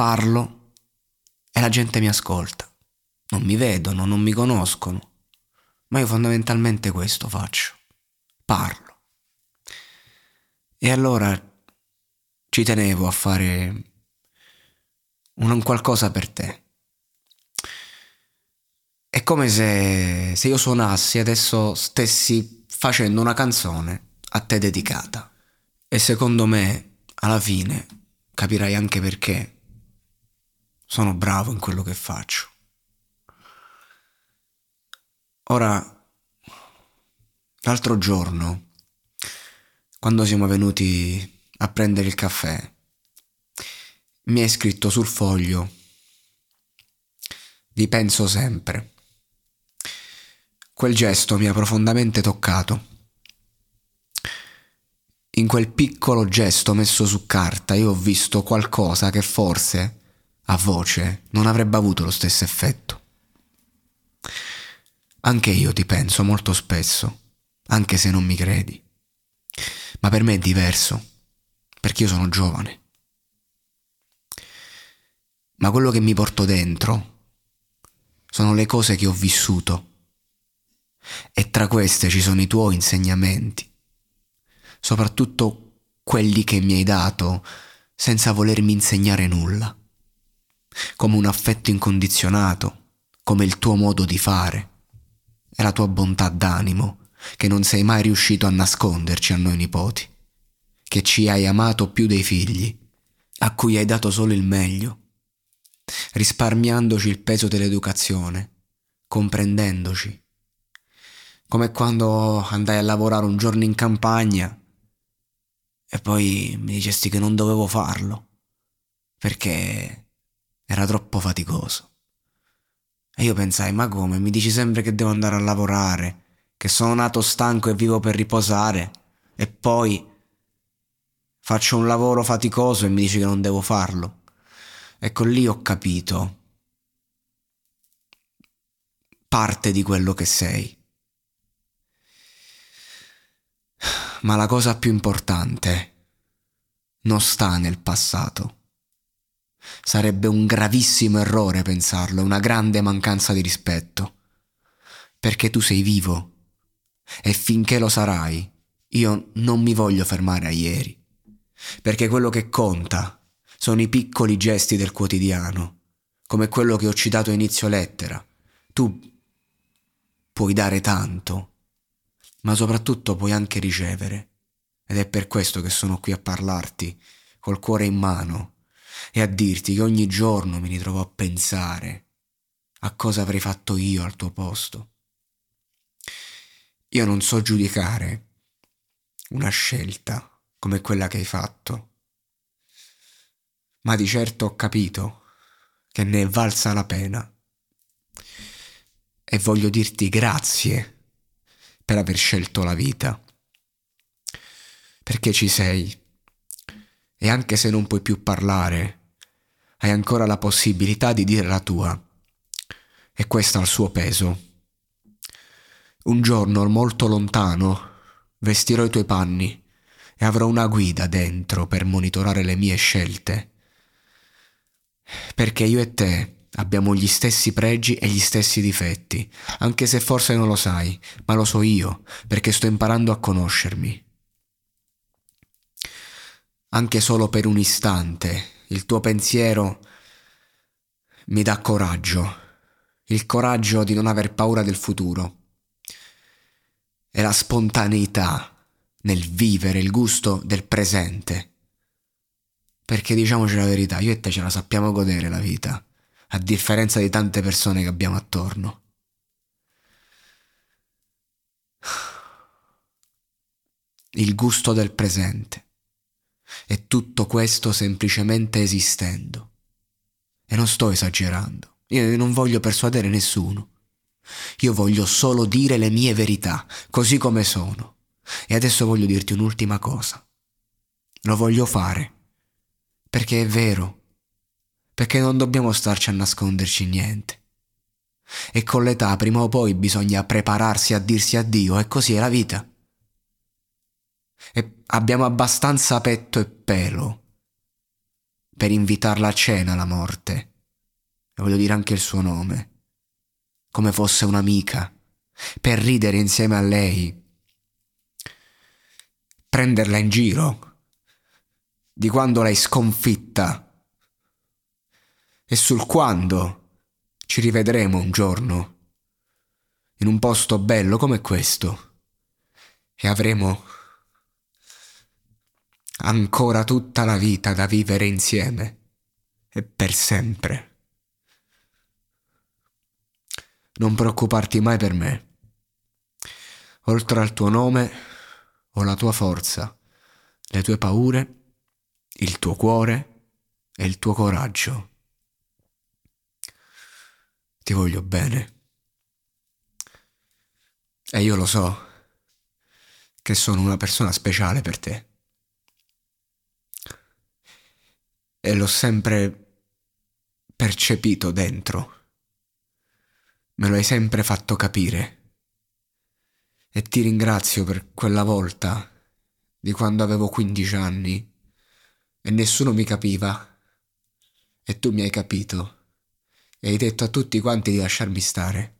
parlo e la gente mi ascolta. Non mi vedono, non mi conoscono, ma io fondamentalmente questo faccio. Parlo. E allora ci tenevo a fare un qualcosa per te. È come se, se io suonassi adesso stessi facendo una canzone a te dedicata. E secondo me, alla fine, capirai anche perché sono bravo in quello che faccio. Ora, l'altro giorno, quando siamo venuti a prendere il caffè, mi hai scritto sul foglio, vi penso sempre. Quel gesto mi ha profondamente toccato. In quel piccolo gesto messo su carta io ho visto qualcosa che forse a voce non avrebbe avuto lo stesso effetto. Anche io ti penso molto spesso, anche se non mi credi. Ma per me è diverso, perché io sono giovane. Ma quello che mi porto dentro sono le cose che ho vissuto. E tra queste ci sono i tuoi insegnamenti, soprattutto quelli che mi hai dato senza volermi insegnare nulla come un affetto incondizionato, come il tuo modo di fare. E la tua bontà d'animo che non sei mai riuscito a nasconderci a noi nipoti, che ci hai amato più dei figli, a cui hai dato solo il meglio, risparmiandoci il peso dell'educazione, comprendendoci, come quando andai a lavorare un giorno in campagna e poi mi dicesti che non dovevo farlo, perché era troppo faticoso. E io pensai, ma come? Mi dici sempre che devo andare a lavorare, che sono nato stanco e vivo per riposare, e poi faccio un lavoro faticoso e mi dici che non devo farlo. Ecco lì ho capito parte di quello che sei. Ma la cosa più importante non sta nel passato Sarebbe un gravissimo errore pensarlo, una grande mancanza di rispetto. Perché tu sei vivo. E finché lo sarai, io non mi voglio fermare a ieri. Perché quello che conta sono i piccoli gesti del quotidiano, come quello che ho citato a inizio lettera. Tu puoi dare tanto, ma soprattutto puoi anche ricevere. Ed è per questo che sono qui a parlarti, col cuore in mano, e a dirti che ogni giorno mi ritrovo a pensare a cosa avrei fatto io al tuo posto. Io non so giudicare una scelta come quella che hai fatto, ma di certo ho capito che ne è valsa la pena. E voglio dirti grazie per aver scelto la vita, perché ci sei e anche se non puoi più parlare, hai ancora la possibilità di dire la tua. E questo ha il suo peso. Un giorno molto lontano vestirò i tuoi panni e avrò una guida dentro per monitorare le mie scelte. Perché io e te abbiamo gli stessi pregi e gli stessi difetti, anche se forse non lo sai, ma lo so io, perché sto imparando a conoscermi. Anche solo per un istante il tuo pensiero mi dà coraggio, il coraggio di non aver paura del futuro e la spontaneità nel vivere il gusto del presente. Perché diciamoci la verità, io e te ce la sappiamo godere la vita, a differenza di tante persone che abbiamo attorno. Il gusto del presente. E tutto questo semplicemente esistendo. E non sto esagerando. Io non voglio persuadere nessuno. Io voglio solo dire le mie verità, così come sono. E adesso voglio dirti un'ultima cosa. Lo voglio fare. Perché è vero. Perché non dobbiamo starci a nasconderci niente. E con l'età prima o poi bisogna prepararsi a dirsi addio e così è la vita. E abbiamo abbastanza petto e pelo per invitarla a cena la morte. E voglio dire anche il suo nome. Come fosse un'amica. Per ridere insieme a lei. Prenderla in giro. Di quando l'hai sconfitta. E sul quando ci rivedremo un giorno. In un posto bello come questo. E avremo ancora tutta la vita da vivere insieme e per sempre. Non preoccuparti mai per me. Oltre al tuo nome ho la tua forza, le tue paure, il tuo cuore e il tuo coraggio. Ti voglio bene. E io lo so che sono una persona speciale per te. E l'ho sempre percepito dentro. Me lo hai sempre fatto capire. E ti ringrazio per quella volta di quando avevo 15 anni e nessuno mi capiva. E tu mi hai capito e hai detto a tutti quanti di lasciarmi stare.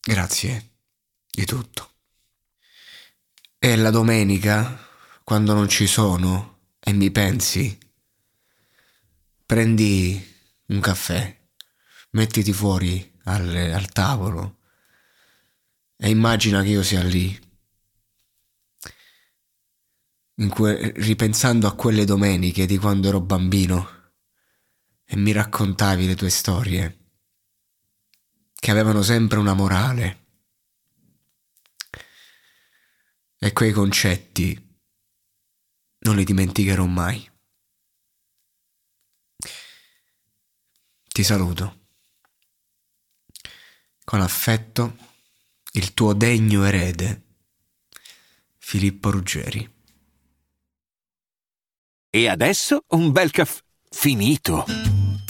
Grazie di tutto. E la domenica, quando non ci sono e mi pensi, prendi un caffè, mettiti fuori al, al tavolo e immagina che io sia lì, que- ripensando a quelle domeniche di quando ero bambino e mi raccontavi le tue storie, che avevano sempre una morale E quei concetti non li dimenticherò mai. Ti saluto. Con affetto, il tuo degno erede, Filippo Ruggeri. E adesso un bel caffè finito.